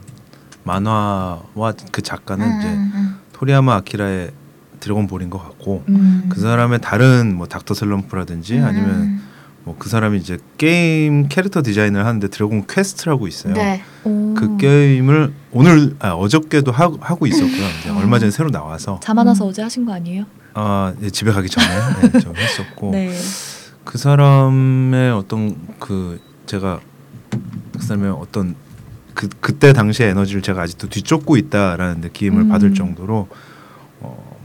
만화와 그 작가는 음, 이제 음, 음. 토리야마 아키라의 드래곤볼인 것 같고 음. 그 사람의 다른 뭐 닥터 슬럼프라든지 음. 아니면 뭐 그 사람이 이제 게임 캐릭터 디자인을 하는데 드래곤 퀘스트라고 있어요. 네. 그 게임을 오늘 아, 어저께도 하, 하고 있었고요. 이제 얼마 전에 새로 나와서 와서 어제 하신 거 아니에요? 아 예, 집에 가기 전에 네, 좀 했었고 <laughs> 네. 그 사람의 어떤 그 제가 그 사람의 어떤 그 그때 당시의 에너지를 제가 아직도 뒤쫓고 있다라는 느낌을 음. 받을 정도로 어,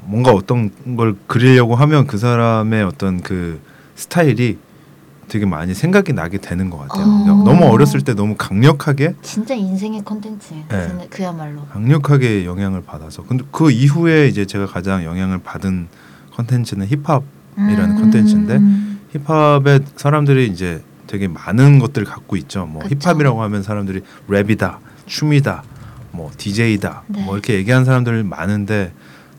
뭔가 어떤 걸 그리려고 하면 그 사람의 어떤 그 스타일이 되게 많이 생각이 나게 되는 것 같아요. 어. 너무 어렸을 때 너무 강력하게 진짜 인생의 컨텐츠. 네. 그야말로. 강력하게 영향을 받아서 근데 그 이후에 이제 제가 가장 영향을 받은 컨텐츠는 힙합이라는 음. 컨텐츠인데 힙합에 사람들이 이제 되게 많은 것들을 갖고 있죠. 뭐 그쵸. 힙합이라고 하면 사람들이 랩이다, 춤이다, 뭐 DJ다, 네. 뭐 이렇게 얘기하는 사람들 많은데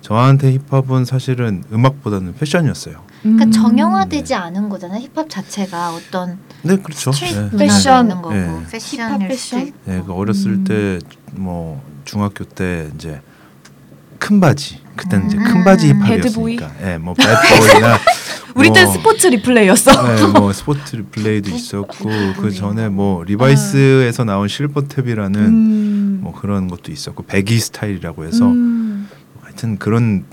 저한테 힙합은 사실은 음악보다는 패션이었어요. 그러니까 음. 정형화되지 않은 거잖아요. 힙합 자체가 어떤 네, 그렇죠. 스트릿 네. 문화가 패션. 있는 거고 네. 패션일 힙합 수도 패션? 있고. 네, 그 어렸을 음. 때뭐 중학교 때 이제 큰 바지 그때는 이제 음. 큰 바지 배드보이? 힙합이었으니까, 예, 뭐 배드보이나 <laughs> 우리 땐 뭐, 스포츠 리플레이였어. 네, 뭐 스포츠 플레이도 있었고 그 전에 뭐 리바이스에서 나온 실버 탭이라는 음. 뭐 그런 것도 있었고 baggy 스타일이라고 해서 음. 하여튼 그런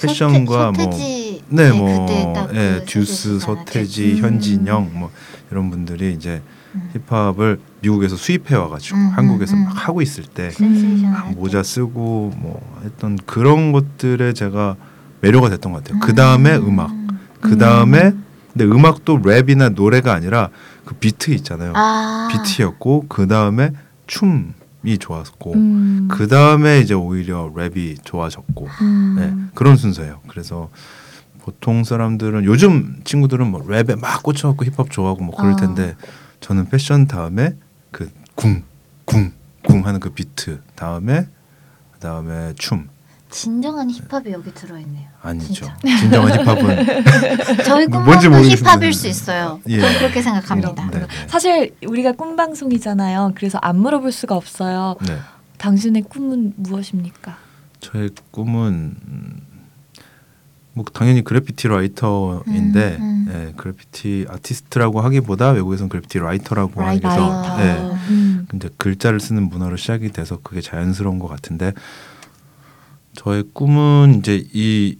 패션과 서태- 뭐 서태지 네, 네, 뭐 딱그 예, 듀스, 서태지잖아. 서태지, 음. 현진영 뭐 이런 분들이 이제 힙합을 미국에서 수입해 와가지고 음, 한국에서 음, 막 하고 있을 막 때. 모자 쓰고 뭐 했던 그런 것들에 제가 매료가 됐던 것 같아요. 그 다음에 음악, 그 다음에 근데 음악도 랩이나 노래가 아니라 그 비트 있잖아요. 아. 비트였고 그 다음에 춤 이 좋았고 음. 그 다음에 이제 오히려 랩이 좋아졌고 음. 네, 그런 순서예요. 그래서 보통 사람들은 요즘 친구들은 뭐 랩에 막 꽂혀갖고 힙합 좋아하고 뭐 그럴 아. 텐데 저는 패션 다음에 그쿵쿵쿵 하는 그 비트 다음에 그 다음에 춤 진정한 힙합이 여기 들어있네요. 아니죠. 진정한 <laughs> 힙합은 저희 뭔지 꿈도 모르겠습니다. 힙합일 수 있어요. 예. 저는 그렇게 생각합니다. 네, 네. 사실 우리가 꿈 방송이잖아요. 그래서 안 물어볼 수가 없어요. 네. 당신의 꿈은 무엇입니까? 저의 꿈은 음, 뭐 당연히 그래피티 writer인데 음, 예, 그래피티 아티스트라고 하기보다 외국에서는 그래피티 writer라고 writer. 하기서 예, 음. 근데 글자를 쓰는 문화로 시작이 돼서 그게 자연스러운 것 같은데 저의 꿈은 이제 이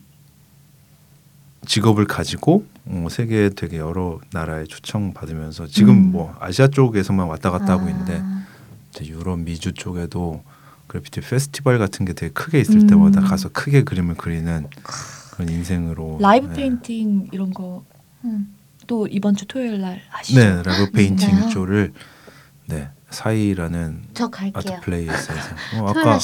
직업을 가지고 어, 세계 되게 여러 나라에 초청 받으면서 지금 음. 뭐 아시아 쪽에서만 왔다 갔다 하고 아. 있는데 이제 유럽 미주 쪽에도 그래피티 페스티벌 같은 게 되게 크게 있을 음. 때마다 가서 크게 그림을 그리는 그런 인생으로 라이브 네. 페인팅 이런 거또 음. 이번 주 토요일 날 하시죠? 네 라이브 페인팅 진짜요? 쪽을 네 사이라는 저 갈게요. 아트 플레이에서 해서 어, 아까.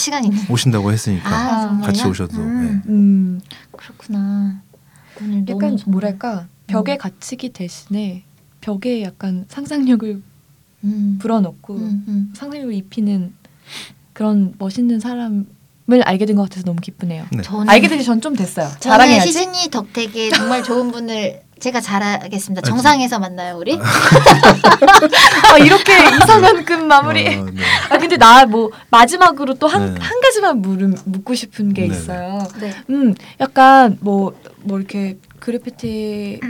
오신다고 했으니까 아? 같이 오셔도 음. 네. 음, 그렇구나. 오늘 약간 뭐랄까 벽에 갇히기 대신에 벽에 약간 상상력을 음. 불어넣고 음, 음. 상상력을 입히는 그런 멋있는 사람 을 알게 된 것 같아서 너무 기쁘네요. 네. 저는- 알게 된 지 전 좀 됐어요. 저는. 시즈니 덕택에 정말 좋은 분을 제가 잘하겠습니다. 정상에서 만나요 우리. <laughs> 아, 이렇게 이상한 끝 마무리. 어, 네. 아 근데 나 뭐 마지막으로 또한 네. 한 가지만 물음, 묻고 싶은 게. 있어요. 네. 음, 약간 뭐뭐 이렇게 그래피티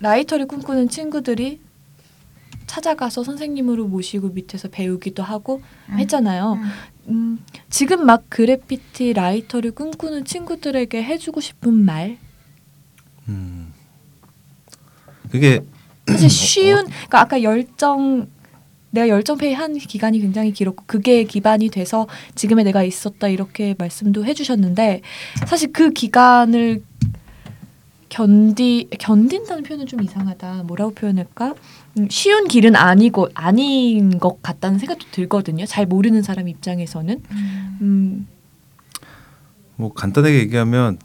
라이터를 꿈꾸는 친구들이 찾아가서 선생님으로 모시고 밑에서 배우기도 하고 했잖아요. 음, 지금 막 그래피티 라이터를 꿈꾸는 친구들에게 해주고 싶은 말. 그게 사실 <clears throat> 쉬운, 그러니까 아까 열정 내가 열정페이 한 기간이 굉장히 길었고 그게 기반이 돼서 지금의 내가 있었다 이렇게 말씀도 해주셨는데 사실 그 기간을 견디 견딘다는 표현은 좀 이상하다. 뭐라고 표현할까? 음, 쉬운 길은 아니고 아닌 것 같다는 생각도 들거든요. 잘 모르는 사람 입장에서는. 음, 뭐 간단하게 얘기하면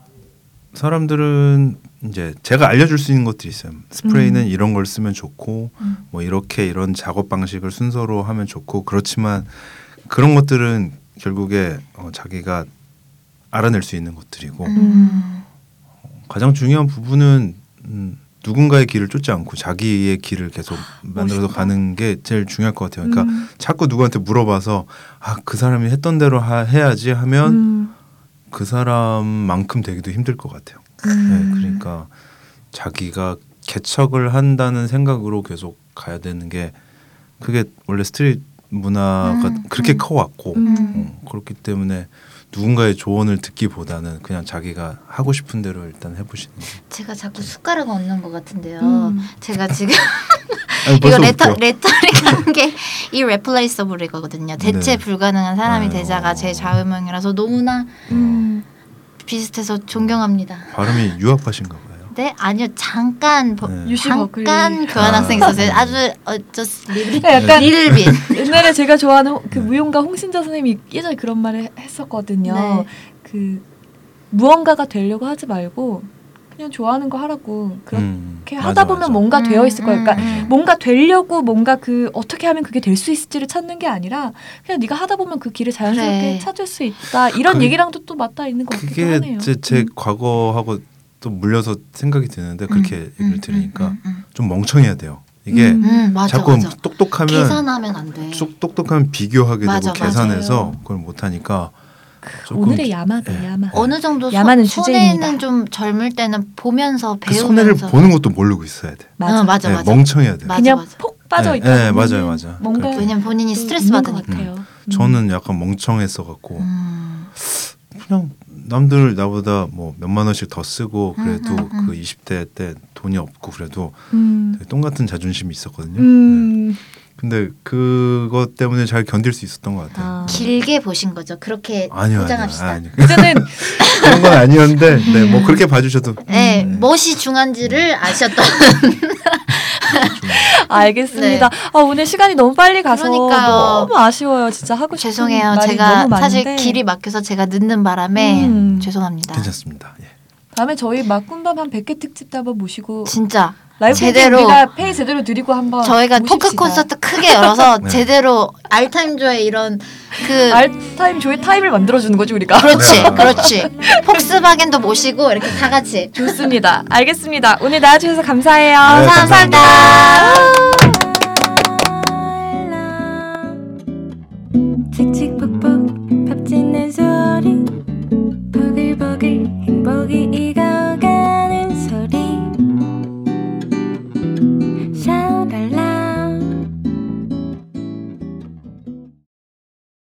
사람들은 이제 제가 알려줄 수 있는 것들이 있어요. 스프레이는 음. 이런 걸 쓰면 좋고 음. 뭐 이렇게 이런 작업 방식을 순서로 하면 좋고 그렇지만 그런 것들은 결국에 어, 자기가 알아낼 수 있는 것들이고 음. 가장 중요한 부분은 음, 누군가의 길을 쫓지 않고 자기의 길을 계속 만들어서 가는 게 제일 중요할 것 같아요. 그러니까 음. 자꾸 누구한테 물어봐서 아 그 사람이 했던 대로 하, 해야지 하면 음. 그 사람만큼 되기도 힘들 것 같아요. 음. 네, 그러니까 자기가 개척을 한다는 생각으로 계속 가야 되는 게 그게 원래 street 문화가 음, 그렇게 음. 커왔고 음. 어, 그렇기 때문에 누군가의 조언을 듣기보다는 그냥 자기가 하고 싶은 대로 일단 해보시는 게 제가 자꾸 숟가락 얹는 것 같은데요. 음. 제가 <laughs> 지금 아니, 이거 레터. 레터링한 게 irreplaceable이거든요. 대체 네. 불가능한 사람이 아유. 되자가 제 좌우명이라서 너무나 음. 비슷해서 존경합니다. 발음이 유학파신가 봐요. 네 아니요 잠깐 버- 네. UC 잠깐 버클리. 교환학생 아. 있었어요. 아주 어저 리를 약간 리를빈 옛날에 제가 좋아하는 홍- 그 무용가 홍신자 선생님이 예전에 그런 말을 했었거든요. 네. 그 무언가가 되려고 하지 말고 그냥 좋아하는 거 하라고 그렇게 음, 하다 맞아, 보면 맞아. 뭔가 되어 있을 거예요. 그러니까 음, 음. 뭔가 되려고 뭔가 그 어떻게 하면 그게 될 수 있을지를 찾는 게 아니라 그냥 네가 하다 보면 그 길을 자연스럽게 그래. 찾을 수 있다. 이런 그- 얘기랑도 또 맞닿아 있는 것 같기도 그게 하네요. 제, 제 음. 과거하고 또 물려서 생각이 드는데 그렇게 음, 얘기를 음, 들으니까 음, 음, 좀 멍청해야 돼요. 이게 음. 음, 맞아 자꾸 맞아. 똑똑하면 계산하면 안 돼. 쏙 똑똑하면 비교하게 맞아, 되고 계산해서 맞아요. 그걸 못 하니까 조금 오늘의 야마다 예. 야마. 어느 정도 소, 주제입니다. 손해는 좀 젊을 때는 보면서 그 손해를 배우면서 보는 것도 모르고 있어야 돼. 맞아. 어, 맞아 네, 맞아. 멍청해야 돼. 맞아, 그냥 맞아. 폭 빠져 네, 있다. 네, 보면은 맞아요, 맞아요. 뭔가 그렇게. 왜냐면 본인이 또 스트레스 있는 것 받으니까. 같아요. 음. 저는 약간 멍청했어 갖고 음. 그냥 남들 나보다 뭐 몇만 원씩 더 쓰고 그래도 음, 음, 음. 그 20대 때 돈이 없고 그래도 음. 똥 같은 자존심이 있었거든요. 네. 음. 근데 그것 때문에 잘 견딜 수 있었던 것 같아요. 아. 길게 보신 거죠. 그렇게 아니요, 아니요, 포장합시다. 아니요. 이제는 그런 건 아니었는데, 네, 뭐 그렇게 봐주셔도 네, 네. 멋이 중한지를 아셨던. <laughs> 알겠습니다. 아, 오늘 시간이 너무 빨리 가서 네. 그러니까요. 너무 아쉬워요. 진짜 하고 싶은 죄송해요. 말이 제가 너무 사실 많은데. 길이 막혀서 제가 늦는 바람에 음. 죄송합니다. 괜찮습니다. 예. 다음에 저희 막 꿈밤 한 100회 특집도 한번 모시고 진짜 라이브 제대로 우리가 페이 제대로 드리고 한번 저희가 토크 콘서트 크게 열어서 <laughs> 네. 제대로 알타임 조의 이런 그 알타임 조의 타임을 만들어 주는 거지 우리가. 그렇지. 네. 그렇지. <laughs> 폭스바겐도 모시고 이렇게 다 같이. 좋습니다. 알겠습니다. 오늘 나와 주셔서 감사해요. 네, 감사합니다. 감사합니다. 칙칙폭폭 밥 짓는 소리 보글보글 행복이